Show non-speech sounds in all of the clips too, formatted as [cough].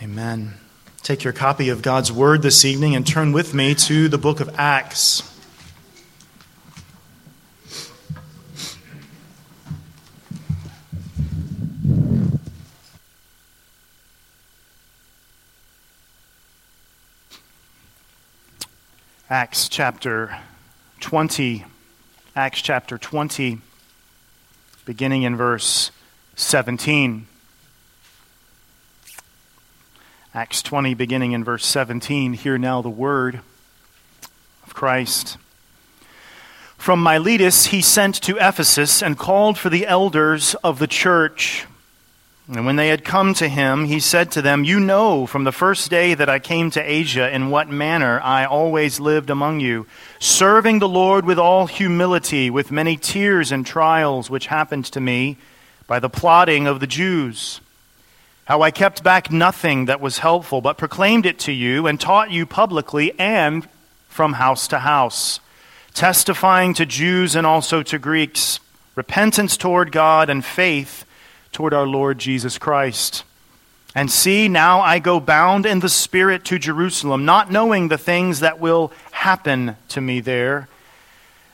Amen. Take your copy of God's Word this evening and turn with me to the book of Acts. Acts chapter 20. Acts chapter 20, beginning in verse 17. Acts 20, beginning in verse 17. Hear now the word of Christ. From Miletus he sent to Ephesus and called for the elders of the church. And when they had come to him, he said to them, You know from the first day that I came to Asia in what manner I always lived among you, serving the Lord with all humility, with many tears and trials which happened to me by the plotting of the Jews how I kept back nothing that was helpful, but proclaimed it to you and taught you publicly and from house to house, testifying to Jews and also to Greeks repentance toward God and faith toward our Lord Jesus Christ. And see, now I go bound in the Spirit to Jerusalem, not knowing the things that will happen to me there,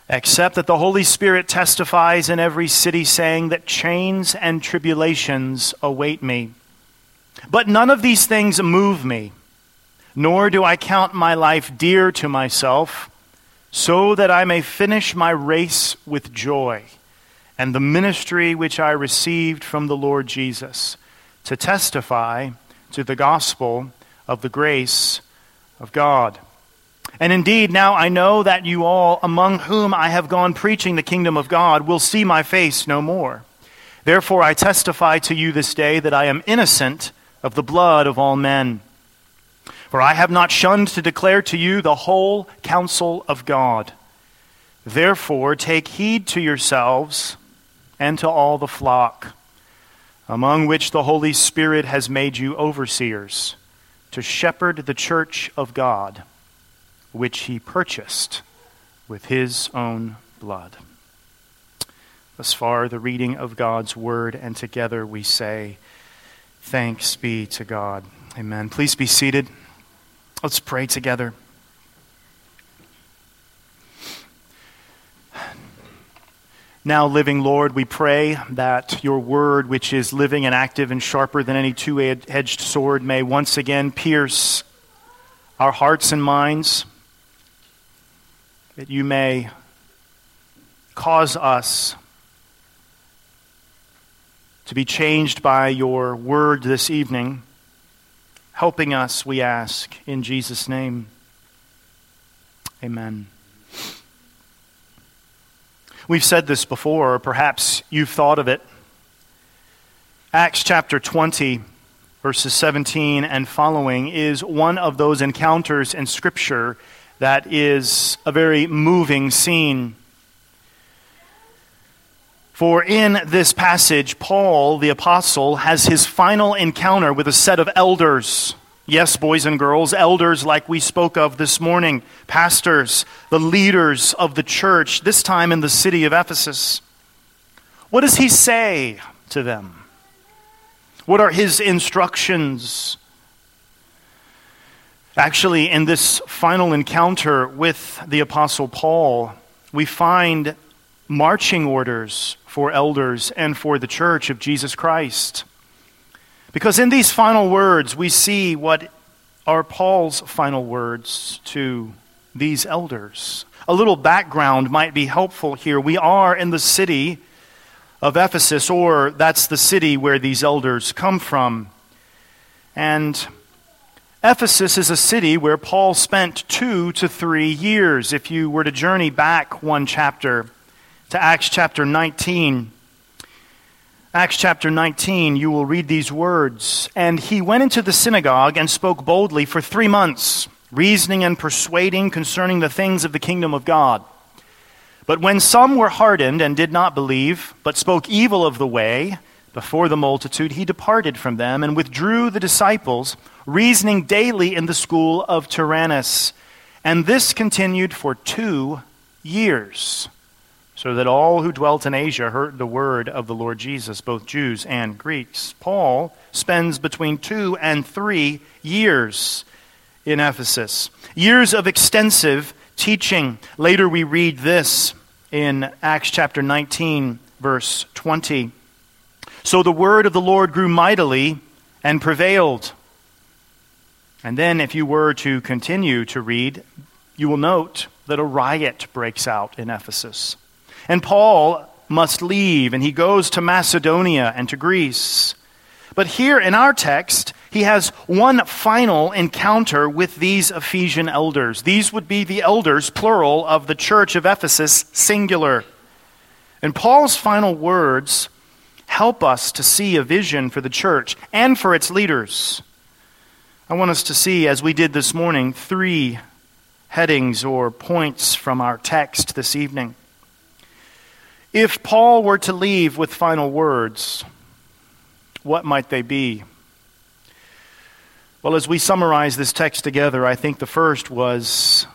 except that the Holy Spirit testifies in every city, saying that chains and tribulations await me. But none of these things move me, nor do I count my life dear to myself, so that I may finish my race with joy and the ministry which I received from the Lord Jesus to testify to the gospel of the grace of God. And indeed, now I know that you all, among whom I have gone preaching the kingdom of God, will see my face no more. Therefore, I testify to you this day that I am innocent of the blood of all men. For I have not shunned to declare to you the whole counsel of God. Therefore, take heed to yourselves and to all the flock, among which the Holy Spirit has made you overseers, to shepherd the church of God, which he purchased with his own blood. Thus far, the reading of God's word, and together we say, Thanks be to God. Amen. Please be seated. Let's pray together. Now, living Lord, we pray that your word, which is living and active and sharper than any two edged sword, may once again pierce our hearts and minds, that you may cause us to be changed by your word this evening, helping us, we ask, in Jesus' name. Amen. We've said this before, or perhaps you've thought of it. Acts chapter 20, verses 17 and following, is one of those encounters in Scripture that is a very moving scene. For in this passage, Paul, the apostle, has his final encounter with a set of elders. Yes, boys and girls, elders like we spoke of this morning, pastors, the leaders of the church, this time in the city of Ephesus. What does he say to them? What are his instructions? Actually, in this final encounter with the Apostle Paul, we find marching orders for elders and for the church of Jesus Christ. Because in these final words, we see what are Paul's final words to these elders. A little background might be helpful here. We are in the city of Ephesus, or that's the city where these elders come from. And Ephesus is a city where Paul spent two to three years. If you were to journey back one chapter, to Acts chapter 19. Acts chapter 19, you will read these words. And he went into the synagogue and spoke boldly for three months, reasoning and persuading concerning the things of the kingdom of God. But when some were hardened and did not believe, but spoke evil of the way before the multitude, he departed from them and withdrew the disciples, reasoning daily in the school of Tyrannus. And this continued for two years. So that all who dwelt in Asia heard the word of the Lord Jesus, both Jews and Greeks. Paul spends between two and three years in Ephesus, years of extensive teaching. Later we read this in Acts chapter 19, verse 20. So the word of the Lord grew mightily and prevailed. And then, if you were to continue to read, you will note that a riot breaks out in Ephesus. And Paul must leave, and he goes to Macedonia and to Greece. But here in our text, he has one final encounter with these Ephesian elders. These would be the elders, plural, of the church of Ephesus, singular. And Paul's final words help us to see a vision for the church and for its leaders. I want us to see, as we did this morning, three headings or points from our text this evening. If Paul were to leave with final words, what might they be? Well, as we summarize this text together, I think the first was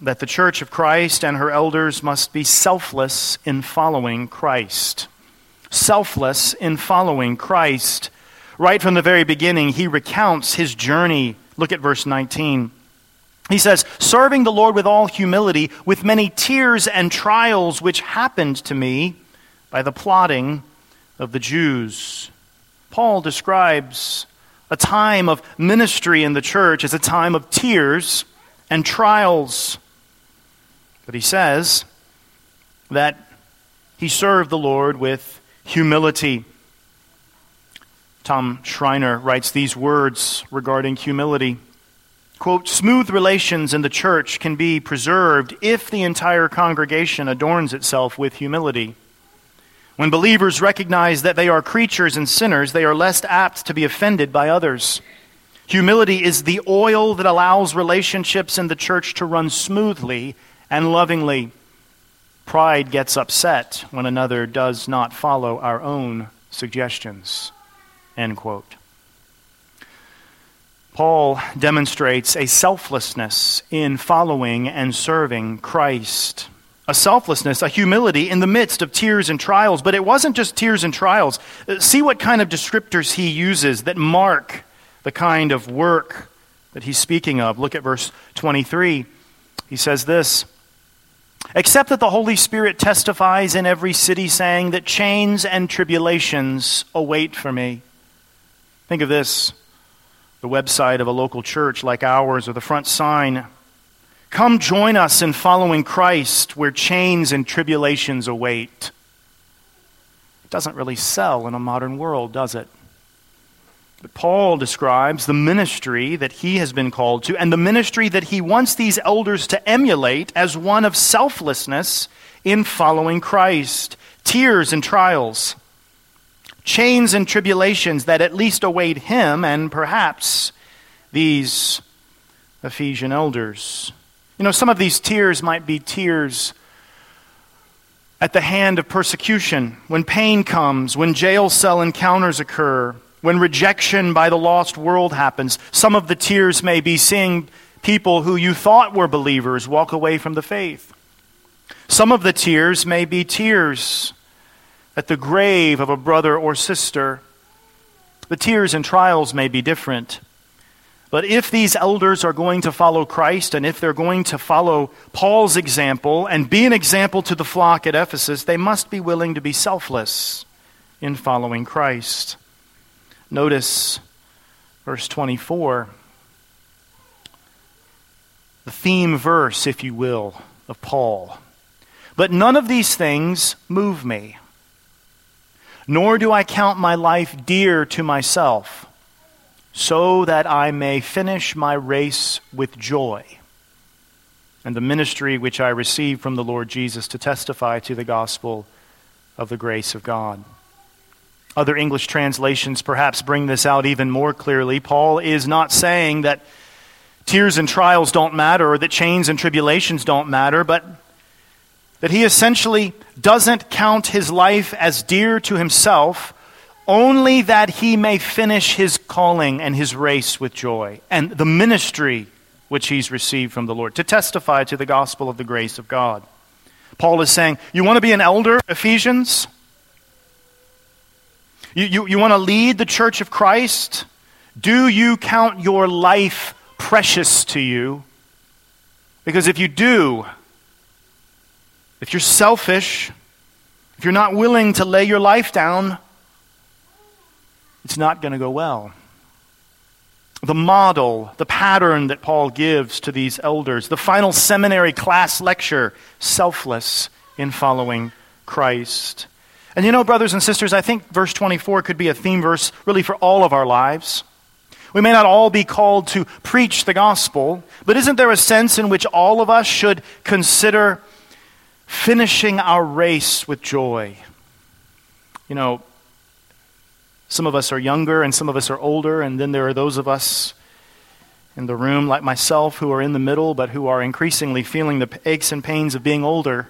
that the church of Christ and her elders must be selfless in following Christ. Selfless in following Christ. Right from the very beginning, he recounts his journey. Look at verse 19. He says, Serving the Lord with all humility, with many tears and trials which happened to me by the plotting of the Jews. Paul describes a time of ministry in the church as a time of tears and trials. But he says that he served the Lord with humility. Tom Schreiner writes these words regarding humility quote, smooth relations in the church can be preserved if the entire congregation adorns itself with humility. When believers recognize that they are creatures and sinners, they are less apt to be offended by others. Humility is the oil that allows relationships in the church to run smoothly and lovingly. Pride gets upset when another does not follow our own suggestions. End quote. Paul demonstrates a selflessness in following and serving Christ. A selflessness, a humility in the midst of tears and trials. But it wasn't just tears and trials. Uh, see what kind of descriptors he uses that mark the kind of work that he's speaking of. Look at verse 23. He says this Except that the Holy Spirit testifies in every city, saying that chains and tribulations await for me. Think of this the website of a local church like ours or the front sign. Come join us in following Christ where chains and tribulations await. It doesn't really sell in a modern world, does it? But Paul describes the ministry that he has been called to and the ministry that he wants these elders to emulate as one of selflessness in following Christ. Tears and trials, chains and tribulations that at least await him and perhaps these Ephesian elders. You know, some of these tears might be tears at the hand of persecution, when pain comes, when jail cell encounters occur, when rejection by the lost world happens. Some of the tears may be seeing people who you thought were believers walk away from the faith. Some of the tears may be tears at the grave of a brother or sister. The tears and trials may be different. But if these elders are going to follow Christ and if they're going to follow Paul's example and be an example to the flock at Ephesus, they must be willing to be selfless in following Christ. Notice verse 24, the theme verse, if you will, of Paul. But none of these things move me nor do I count my life dear to myself, so that I may finish my race with joy and the ministry which I received from the Lord Jesus to testify to the gospel of the grace of God. Other English translations perhaps bring this out even more clearly. Paul is not saying that tears and trials don't matter or that chains and tribulations don't matter, but that he essentially doesn't count his life as dear to himself, only that he may finish his calling and his race with joy, and the ministry which he's received from the Lord, to testify to the gospel of the grace of God. Paul is saying, You want to be an elder, Ephesians? You, you, you want to lead the church of Christ? Do you count your life precious to you? Because if you do, if you're selfish, if you're not willing to lay your life down, it's not going to go well. The model, the pattern that Paul gives to these elders, the final seminary class lecture, selfless in following Christ. And you know, brothers and sisters, I think verse 24 could be a theme verse really for all of our lives. We may not all be called to preach the gospel, but isn't there a sense in which all of us should consider finishing our race with joy? You know, some of us are younger and some of us are older, and then there are those of us in the room, like myself, who are in the middle, but who are increasingly feeling the aches and pains of being older.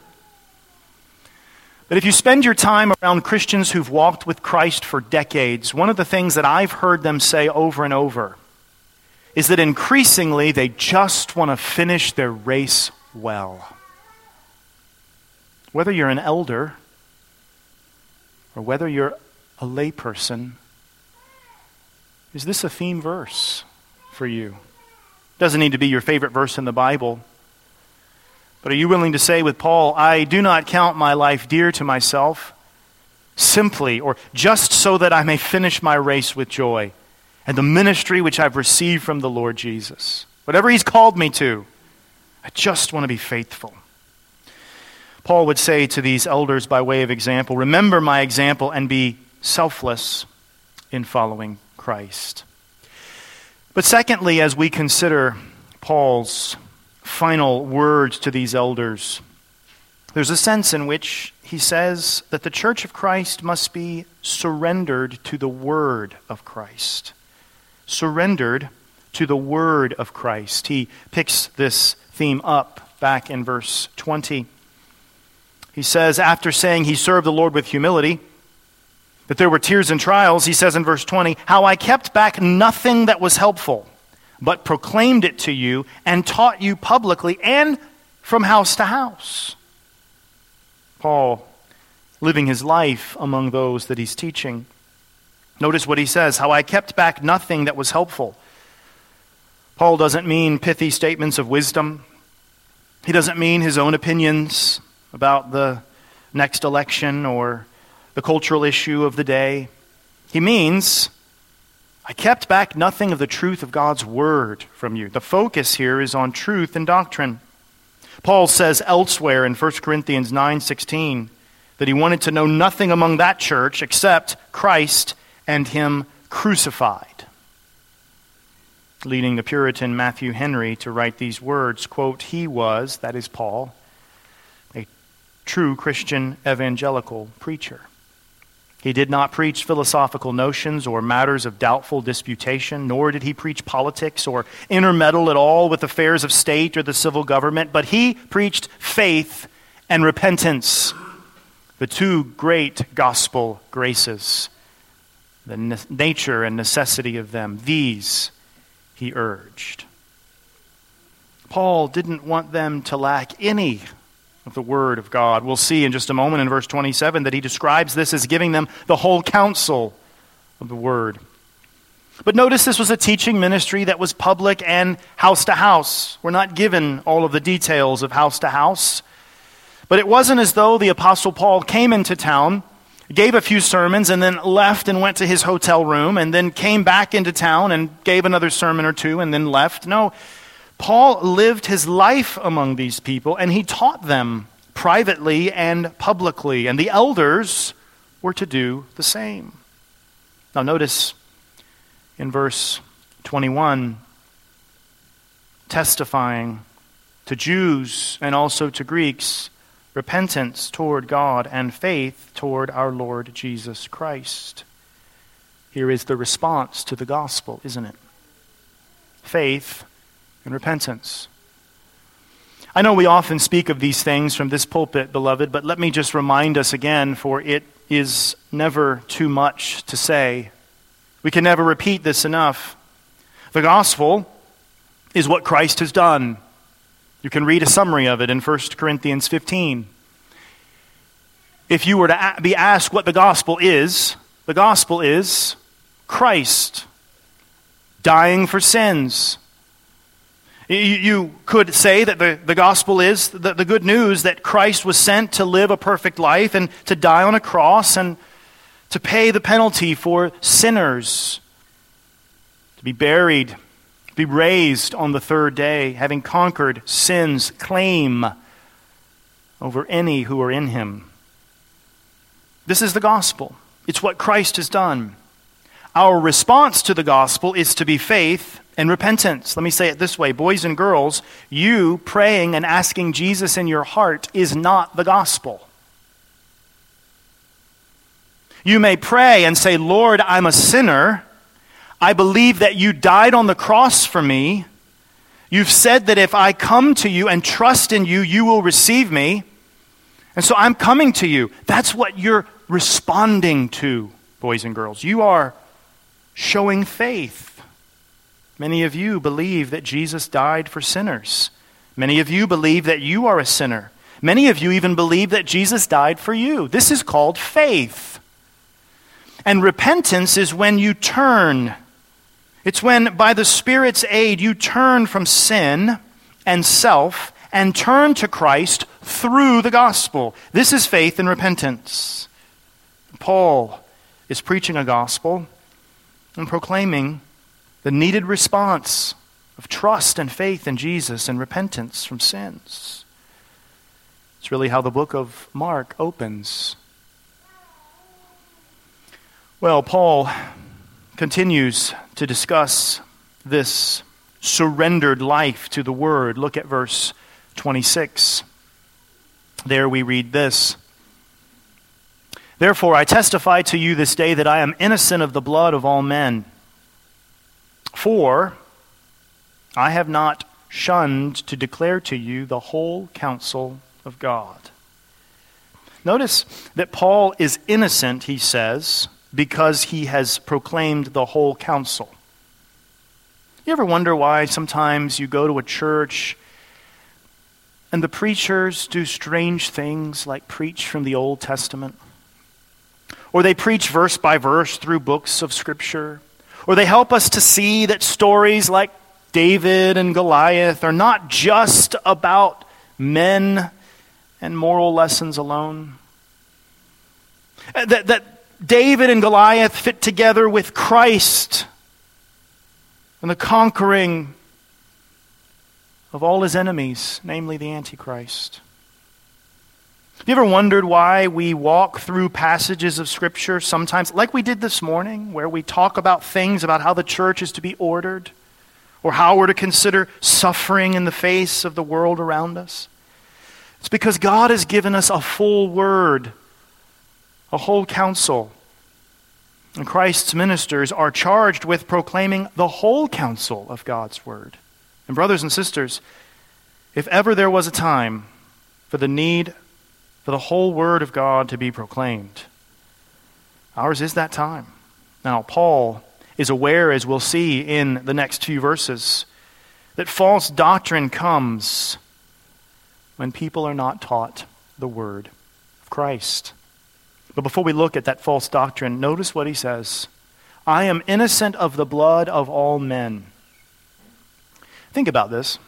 But if you spend your time around Christians who've walked with Christ for decades, one of the things that I've heard them say over and over is that increasingly they just want to finish their race well. Whether you're an elder or whether you're a layperson, is this a theme verse for you? Doesn't need to be your favorite verse in the Bible. But are you willing to say with Paul, I do not count my life dear to myself, simply or just so that I may finish my race with joy and the ministry which I've received from the Lord Jesus? Whatever he's called me to, I just want to be faithful. Paul would say to these elders by way of example, Remember my example and be selfless in following Christ. But secondly, as we consider Paul's final words to these elders, there's a sense in which he says that the church of Christ must be surrendered to the word of Christ. Surrendered to the word of Christ. He picks this theme up back in verse 20. He says, after saying he served the Lord with humility, that there were tears and trials, he says in verse 20, How I kept back nothing that was helpful but proclaimed it to you and taught you publicly and from house to house. Paul living his life among those that he's teaching. Notice what he says how I kept back nothing that was helpful. Paul doesn't mean pithy statements of wisdom. He doesn't mean his own opinions about the next election or the cultural issue of the day. He means I kept back nothing of the truth of God's word from you. The focus here is on truth and doctrine. Paul says elsewhere in 1 Corinthians 9:16 that he wanted to know nothing among that church except Christ and him crucified. Leading the Puritan Matthew Henry to write these words, quote, he was, that is Paul, true Christian evangelical preacher. He did not preach philosophical notions or matters of doubtful disputation, nor did he preach politics or intermeddle at all with affairs of state or the civil government, but he preached faith and repentance, the two great gospel graces, the nature and necessity of them. These he urged. Paul didn't want them to lack any of the Word of God. We'll see in just a moment in verse 27 that he describes this as giving them the whole counsel of the Word. But notice this was a teaching ministry that was public and house to house. We're not given all of the details of house to house. But it wasn't as though the Apostle Paul came into town, gave a few sermons, and then left and went to his hotel room, and then came back into town and gave another sermon or two, and then left. No, Paul lived his life among these people and he taught them privately and publicly, and the elders were to do the same. Now, notice in verse 21 testifying to Jews and also to Greeks repentance toward God and faith toward our Lord Jesus Christ. Here is the response to the gospel, isn't it? Faith and repentance. I know we often speak of these things from this pulpit, beloved, but let me just remind us again, for it is never too much to say. We can never repeat this enough. The gospel is what Christ has done. You can read a summary of it in 1 Corinthians 15. If you were to be asked what the gospel is, the gospel is Christ dying for sins. You could say that the, the gospel is the, the good news that Christ was sent to live a perfect life and to die on a cross and to pay the penalty for sinners, to be buried, to be raised on the third day, having conquered sin's claim over any who are in him. This is the gospel. It's what Christ has done. Our response to the gospel is to be faith and repentance. Let me say it this way boys and girls, you praying and asking Jesus in your heart is not the gospel. You may pray and say, Lord, I'm a sinner. I believe that you died on the cross for me. You've said that if I come to you and trust in you, you will receive me. And so I'm coming to you. That's what you're responding to, boys and girls. You are showing faith. Many of you believe that Jesus died for sinners. Many of you believe that you are a sinner. Many of you even believe that Jesus died for you. This is called faith. And repentance is when you turn. It's when, by the Spirit's aid, you turn from sin and self and turn to Christ through the gospel. This is faith and repentance. Paul is preaching a gospel and proclaiming the needed response of trust and faith in Jesus and repentance from sins. It's really how the book of Mark opens. Well, Paul continues to discuss this surrendered life to the Word. Look at verse 26. There we read this Therefore, I testify to you this day that I am innocent of the blood of all men. For I have not shunned to declare to you the whole counsel of God. Notice that Paul is innocent, he says, because he has proclaimed the whole counsel. You ever wonder why sometimes you go to a church and the preachers do strange things like preach from the Old Testament? Or they preach verse by verse through books of Scripture? Or they help us to see that stories like David and Goliath are not just about men and moral lessons alone? That, that David and Goliath fit together with Christ and the conquering of all his enemies, namely the Antichrist. Have you ever wondered why we walk through passages of Scripture sometimes, like we did this morning, where we talk about things about how the church is to be ordered, or how we're to consider suffering in the face of the world around us? It's because God has given us a full word a whole counsel. And Christ's ministers are charged with proclaiming the whole counsel of God's word. And, brothers and sisters, if ever there was a time for the need for the whole word of God to be proclaimed, ours is that time. Now, Paul is aware, as we'll see in the next few verses, that false doctrine comes when people are not taught the word of Christ. But before we look at that false doctrine, notice what he says I am innocent of the blood of all men. Think about this.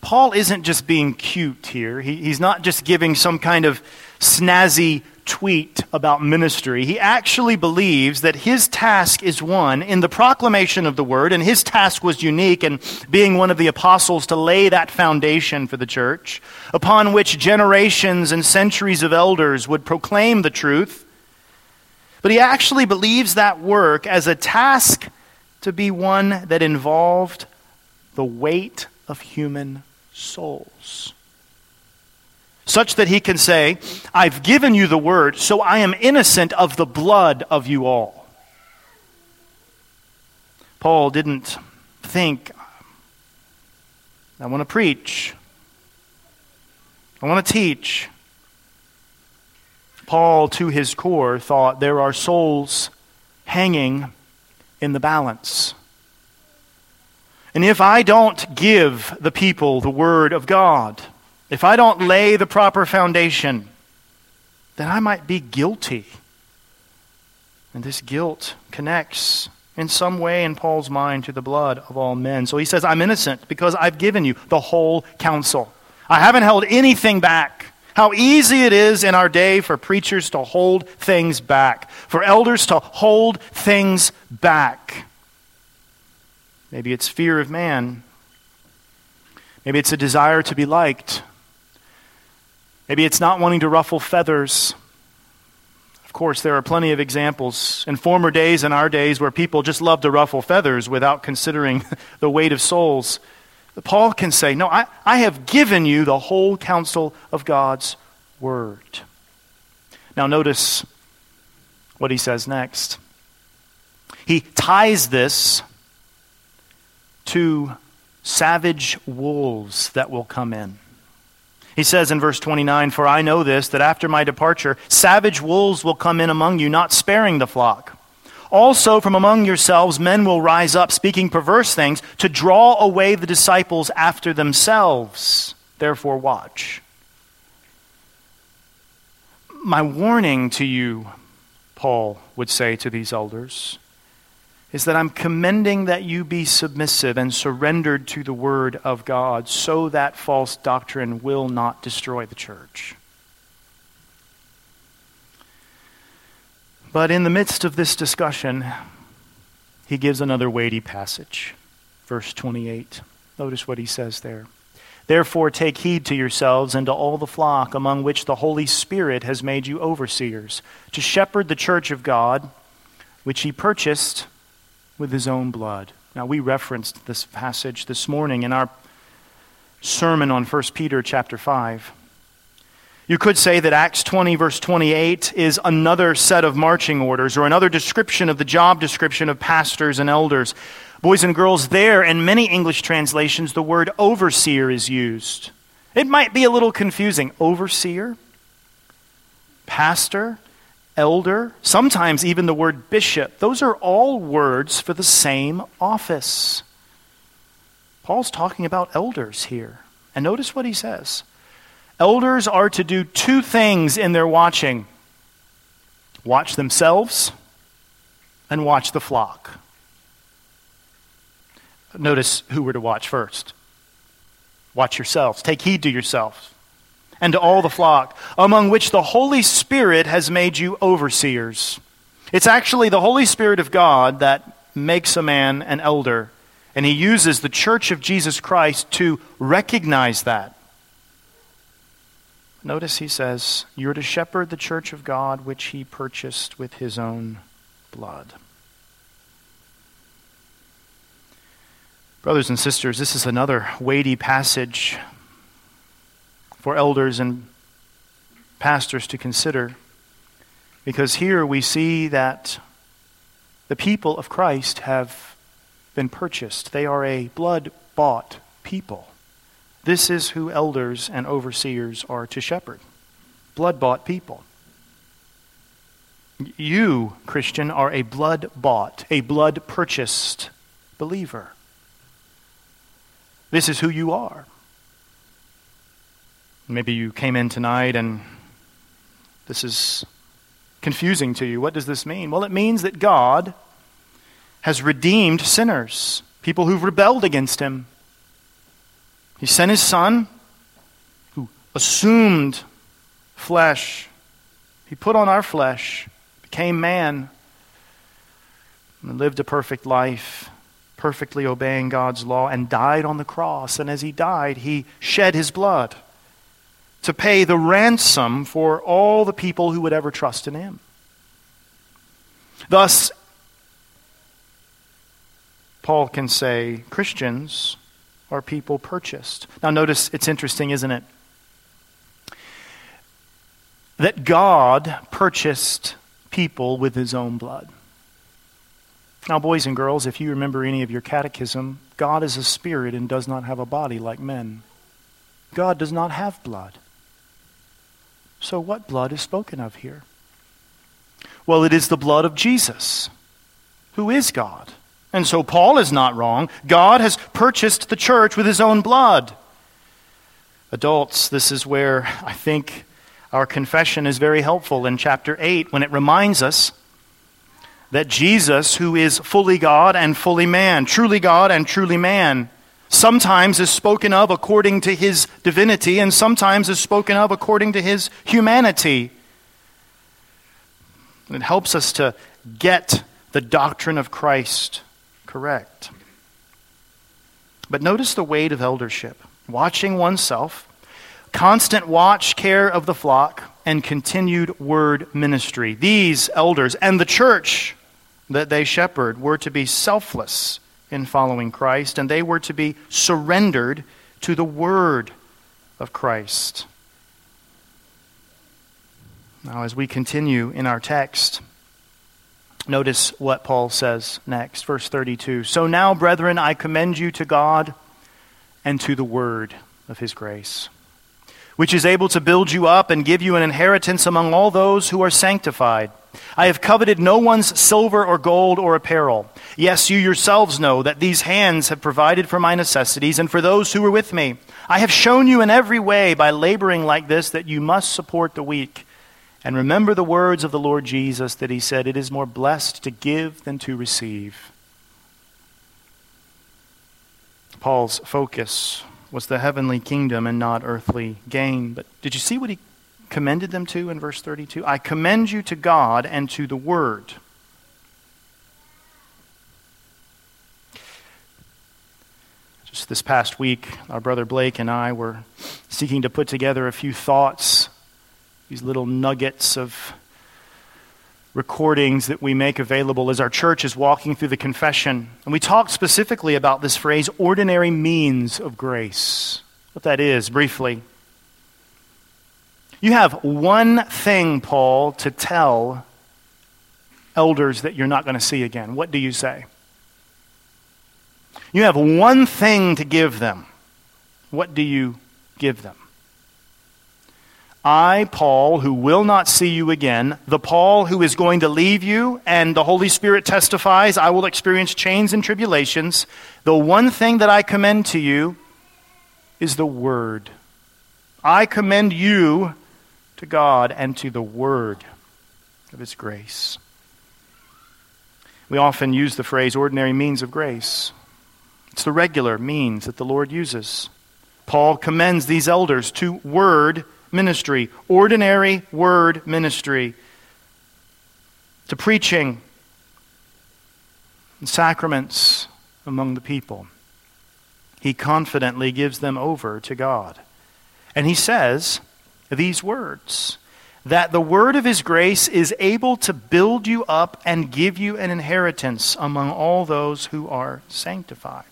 Paul isn't just being cute here. He, he's not just giving some kind of snazzy tweet about ministry. He actually believes that his task is one in the proclamation of the word, and his task was unique in being one of the apostles to lay that foundation for the church, upon which generations and centuries of elders would proclaim the truth. But he actually believes that work as a task to be one that involved the weight of human souls such that he can say, I've given you the word, so I am innocent of the blood of you all. Paul didn't think, I want to preach, I want to teach. Paul, to his core, thought there are souls hanging in the balance. And if I don't give the people the Word of God, if I don't lay the proper foundation, then I might be guilty. And this guilt connects in some way in Paul's mind to the blood of all men. So he says, I'm innocent because I've given you the whole counsel. I haven't held anything back. How easy it is in our day for preachers to hold things back, for elders to hold things back. Maybe it's fear of man. Maybe it's a desire to be liked. Maybe it's not wanting to ruffle feathers. Of course, there are plenty of examples in former days and our days where people just love to ruffle feathers without considering [laughs] the weight of souls. Paul can say, No, I, I have given you the whole counsel of God's word. Now, notice what he says next. He ties this to savage wolves that will come in. He says in verse 29 For I know this, that after my departure, savage wolves will come in among you, not sparing the flock. Also, from among yourselves, men will rise up, speaking perverse things, to draw away the disciples after themselves. Therefore, watch. My warning to you, Paul would say to these elders, is that I'm commending that you be submissive and surrendered to the Word of God so that false doctrine will not destroy the church. But in the midst of this discussion, he gives another weighty passage. Verse 28. Notice what he says there. Therefore, take heed to yourselves and to all the flock among which the Holy Spirit has made you overseers, to shepherd the church of God, which he purchased with his own blood. Now, we referenced this passage this morning in our sermon on 1 Peter chapter 5. You could say that Acts 20, verse 28, is another set of marching orders or another description of the job description of pastors and elders. Boys and girls, there in many English translations, the word overseer is used. It might be a little confusing. Overseer? Pastor? Elder, sometimes even the word bishop. Those are all words for the same office. Paul's talking about elders here. And notice what he says Elders are to do two things in their watching watch themselves and watch the flock. Notice who we're to watch first. Watch yourselves. Take heed to yourselves and to all the flock, among which the Holy Spirit has made you overseers. It's actually the Holy Spirit of God that makes a man an elder, and he uses the church of Jesus Christ to recognize that. Notice he says, You're to shepherd the church of God which he purchased with his own blood. Brothers and sisters, this is another weighty passage for elders and pastors to consider. Because here we see that the people of Christ have been purchased, they are a blood bought people. This is who elders and overseers are to shepherd blood bought people. You, Christian, are a blood bought, a blood purchased believer. This is who you are. Maybe you came in tonight and this is confusing to you. What does this mean? Well, it means that God has redeemed sinners, people who've rebelled against Him. He sent His Son, who assumed flesh. He put on our flesh, became man, and lived a perfect life, perfectly obeying God's law, and died on the cross. And as He died, He shed His blood to pay the ransom for all the people who would ever trust in him. Thus, Paul can say Christians are people purchased. Now, notice it's interesting, isn't it? That God purchased people with his own blood. Now, boys and girls, if you remember any of your catechism, God is a spirit and does not have a body like men. God does not have blood. So, what blood is spoken of here? Well, it is the blood of Jesus, who is God. And so, Paul is not wrong. God has purchased the church with his own blood. Adults, this is where I think Our confession is very helpful in chapter 8 when it reminds us that Jesus, who is fully God and fully man, truly God and truly man, sometimes is spoken of according to his divinity and sometimes is spoken of according to his humanity. It helps us to get the doctrine of Christ correct. But notice the weight of eldership watching oneself, constant watch, care of the flock, and continued word ministry. These elders and the church that they shepherd were to be selfless in following Christ, and they were to be surrendered to the word of Christ. Now, as we continue in our text, notice what Paul says next, verse 32. So now, brethren, I commend you to God and to the word of his grace, which is able to build you up and give you an inheritance among all those who are sanctified. I have coveted no one's silver or gold or apparel. Yes, you yourselves know that these hands have provided for my necessities and for those who were with me. I have shown you in every way by laboring like this that you must support the weak. And remember the words of the Lord Jesus that he said, It is more blessed to give than to receive. Paul's focus was the heavenly kingdom and not earthly gain. But did you see what he commended them to in verse 32? I commend you to God and to the Word. Just this past week, our brother Blake and I were seeking to put together a few thoughts, these little nuggets of recordings that we make available as our church is walking through the confession. And we talked specifically about this phrase, ordinary means of grace. What that is, briefly. You have one thing, Paul, to tell elders that you're not going to see again. What do you say? You have one thing to give them. What do you give them? I, Paul, who will not see you again, the Paul who is going to leave you, and the Holy Spirit testifies, I will experience chains and tribulations. The one thing that I commend to you is the Word. I commend you to God and to the Word of His grace. We often use the phrase ordinary means of grace. It's the regular means that the Lord uses. Paul commends these elders to Word ministry, ordinary word ministry, to preaching and sacraments among the people. He confidently gives them over to God. And he says these words that the word of his grace is able to build you up and give you an inheritance among all those who are sanctified.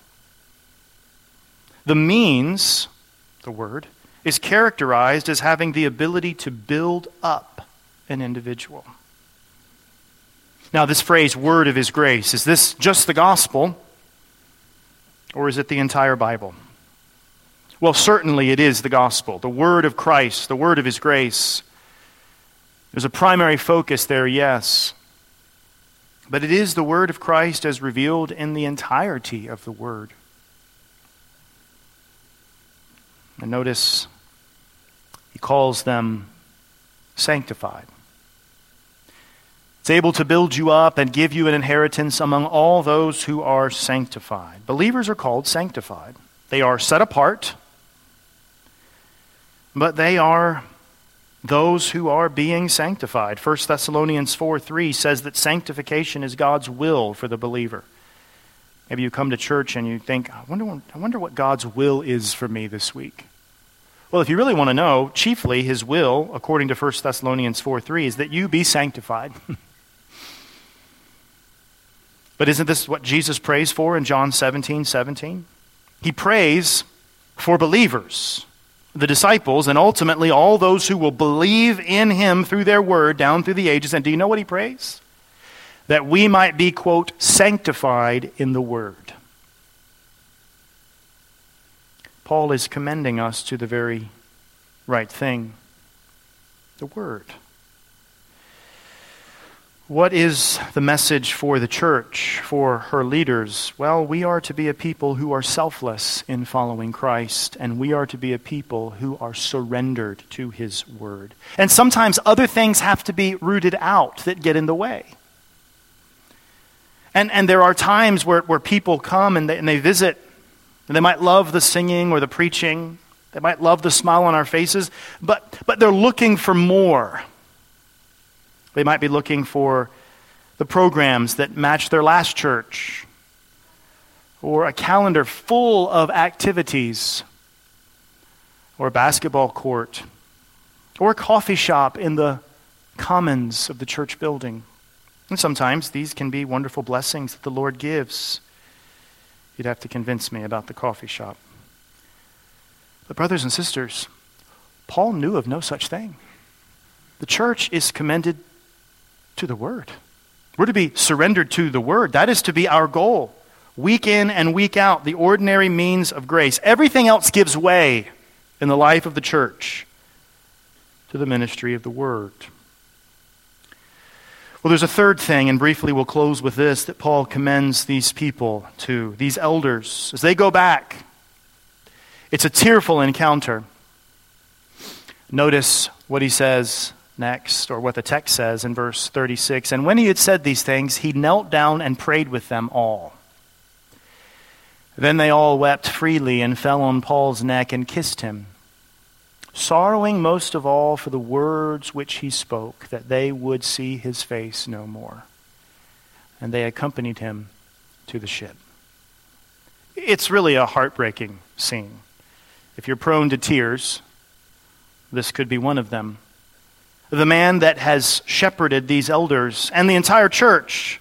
The means, the word, is characterized as having the ability to build up an individual. Now, this phrase, word of his grace, is this just the gospel or is it the entire Bible? Well, certainly it is the gospel, the word of Christ, the word of his grace. There's a primary focus there, yes. But it is the word of Christ as revealed in the entirety of the word. And notice he calls them sanctified. It's able to build you up and give you an inheritance among all those who are sanctified. Believers are called sanctified. They are set apart, but they are those who are being sanctified. 1 Thessalonians 4 3 says that sanctification is God's will for the believer. Maybe you come to church and you think, I wonder, I wonder what God's will is for me this week. Well, if you really want to know, chiefly his will, according to 1 Thessalonians 4 3, is that you be sanctified. [laughs] but isn't this what Jesus prays for in John 17 17? He prays for believers, the disciples, and ultimately all those who will believe in him through their word down through the ages. And do you know what he prays? That we might be, quote, sanctified in the word. Paul is commending us to the very right thing the Word. What is the message for the church, for her leaders? Well, we are to be a people who are selfless in following Christ, and we are to be a people who are surrendered to his word. And sometimes other things have to be rooted out that get in the way. And, and there are times where, where people come and they, and they visit, and they might love the singing or the preaching, they might love the smile on our faces, but, but they're looking for more. They might be looking for the programs that match their last church, or a calendar full of activities, or a basketball court, or a coffee shop in the commons of the church building. And sometimes these can be wonderful blessings that the Lord gives. You'd have to convince me about the coffee shop. But, brothers and sisters, Paul knew of no such thing. The church is commended to the Word. We're to be surrendered to the Word. That is to be our goal. Week in and week out, the ordinary means of grace. Everything else gives way in the life of the church to the ministry of the Word. Well, there's a third thing, and briefly we'll close with this that Paul commends these people to, these elders, as they go back. It's a tearful encounter. Notice what he says next, or what the text says in verse 36. And when he had said these things, he knelt down and prayed with them all. Then they all wept freely and fell on Paul's neck and kissed him, sorrowing most of all for the words which he spoke, that they would see his face no more. And they accompanied him to the ship. It's really a heartbreaking scene. If you're prone to tears, this could be one of them the man that has shepherded these elders and the entire church,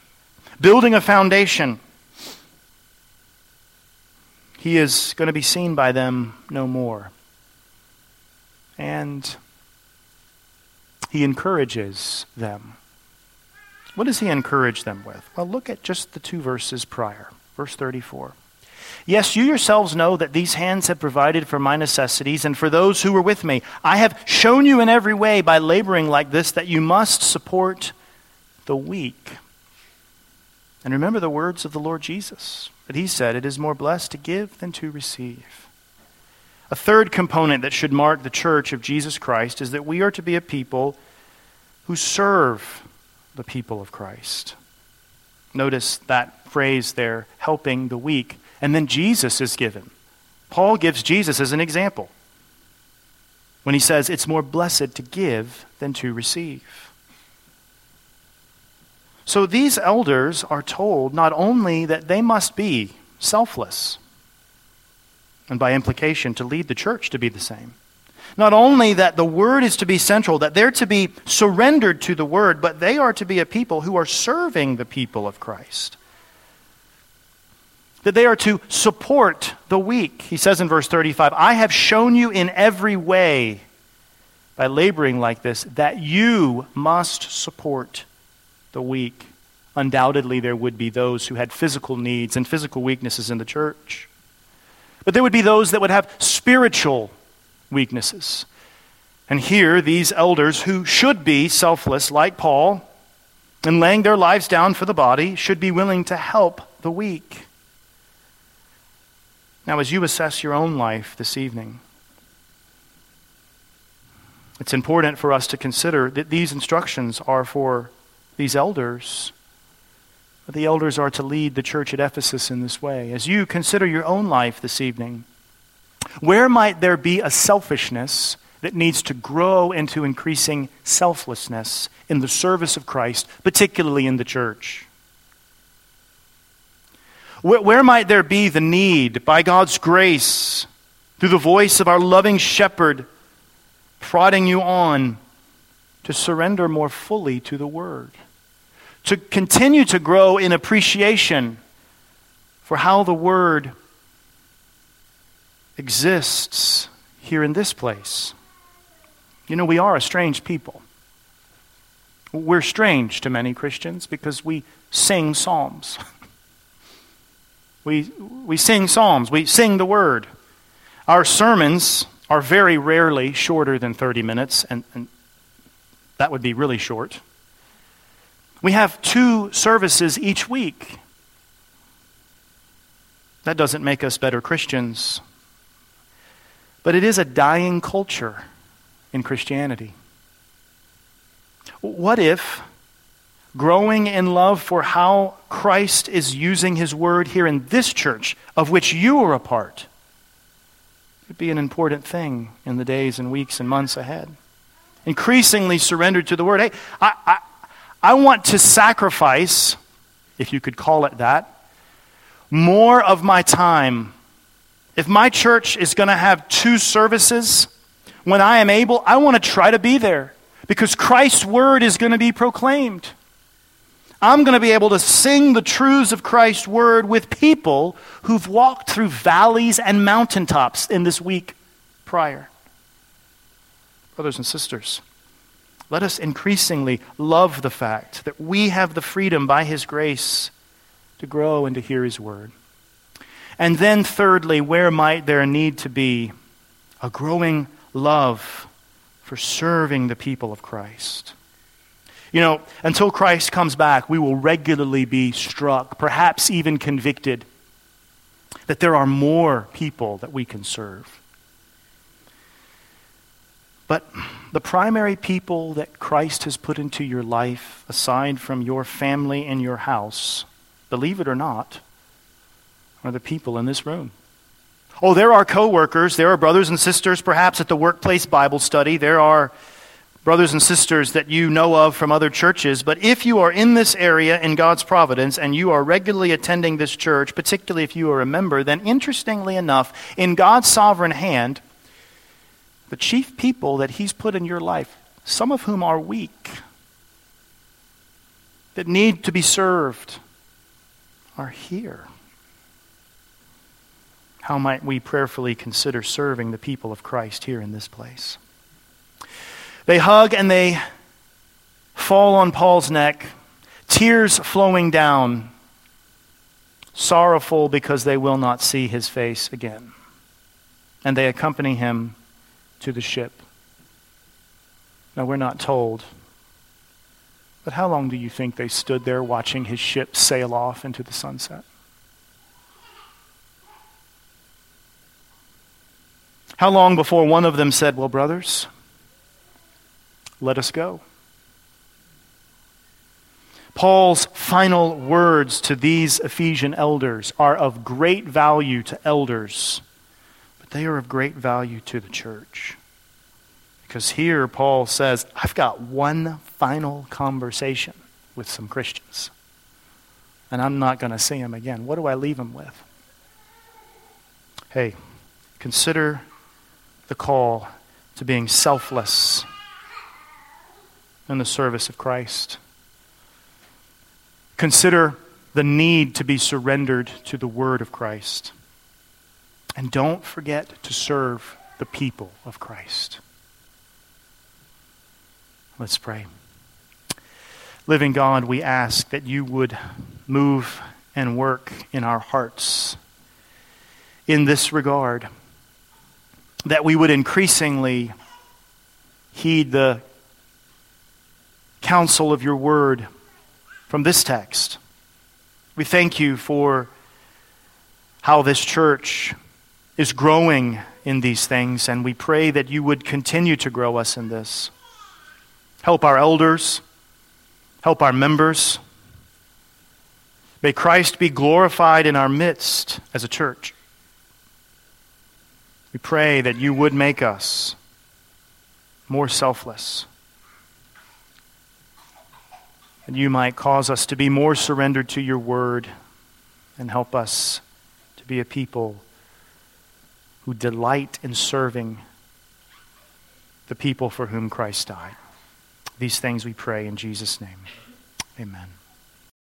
building a foundation. He is going to be seen by them no more. And he encourages them. What does he encourage them with? Well, look at just the two verses prior. Verse 34. Yes, you yourselves know that these hands have provided for my necessities and for those who were with me. I have shown you in every way by laboring like this that you must support the weak. And remember the words of the Lord Jesus that he said, It is more blessed to give than to receive. A third component that should mark the church of Jesus Christ is that we are to be a people who serve the people of Christ. Notice that phrase there, helping the weak. And then Jesus is given. Paul gives Jesus as an example when he says it's more blessed to give than to receive. So these elders are told not only that they must be selfless, and by implication, to lead the church to be the same. Not only that the word is to be central, that they're to be surrendered to the word, but they are to be a people who are serving the people of Christ that they are to support the weak. He says in verse 35, I have shown you in every way by laboring like this that you must support the weak. Undoubtedly, there would be those who had physical needs and physical weaknesses in the church. But there would be those that would have spiritual weaknesses. And here, these elders who should be selfless, like Paul, and laying their lives down for the body, should be willing to help the weak. Now, as you assess your own life this evening, it's important for us to consider that these instructions are for these elders. The elders are to lead the church at Ephesus in this way. As you consider your own life this evening, where might there be a selfishness that needs to grow into increasing selflessness in the service of Christ, particularly in the church? Where, where might there be the need, by God's grace, through the voice of our loving shepherd, prodding you on to surrender more fully to the Word? To continue to grow in appreciation for how the Word exists here in this place. You know, we are a strange people. We're strange to many Christians because we sing psalms. [laughs] We, we sing psalms, we sing the word. Our sermons are very rarely shorter than 30 minutes, and, and that would be really short. We have two services each week. That doesn't make us better Christians. But it is a dying culture in Christianity. What if growing in love for how Christ is using his word here in this church, of which you are a part, could be an important thing in the days and weeks and months ahead? Increasingly surrendered to the word. Hey, I, I, I want to sacrifice, if you could call it that, more of my time. If my church is going to have two services, when I am able, I want to try to be there because Christ's word is going to be proclaimed. I'm going to be able to sing the truths of Christ's word with people who've walked through valleys and mountaintops in this week prior. Brothers and sisters, let us increasingly love the fact that we have the freedom by His grace to grow and to hear His word. And then, thirdly, where might there need to be a growing love for serving the people of Christ? You know, until Christ comes back, we will regularly be struck, perhaps even convicted, that there are more people that we can serve. But the primary people that Christ has put into your life, aside from your family and your house, believe it or not, are the people in this room. Oh, there are coworkers, there are brothers and sisters perhaps at the workplace Bible study, there are brothers and sisters that you know of from other churches, but if you are in this area in God's providence and you are regularly attending this church, particularly if you are a member, then interestingly enough, in God's sovereign hand, the chief people that He's put in your life, some of whom are weak, that need to be served, are here. How might we prayerfully consider serving the people of Christ here in this place? They hug and they fall on Paul's neck, tears flowing down, sorrowful because they will not see his face again. And they accompany him to the ship. Now, we're not told. But how long do you think they stood there watching his ship sail off into the sunset? How long before one of them said, Well, brothers, let us go? Paul's final words to these Ephesian elders are of great value to elders, they are of great value to the church. Because here Paul says, I've got one final conversation with some Christians, and I'm not going to see them again. What do I leave them with? Hey, consider the call to being selfless in the service of Christ. Consider the need to be surrendered to the Word of Christ. And don't forget to serve the people of Christ. Let's pray. Living God, we ask that you would move and work in our hearts in this regard that we would increasingly heed the counsel of your word from this text. We thank you for how this church is growing in these things, and we pray that you would continue to grow us in this. Help our elders, help our members. May Christ be glorified in our midst as a church. We pray that you would make us more selfless. And you might cause us to be more surrendered to your word and help us to be a people who delight in serving the people for whom Christ died. These things we pray in Jesus' name. Amen.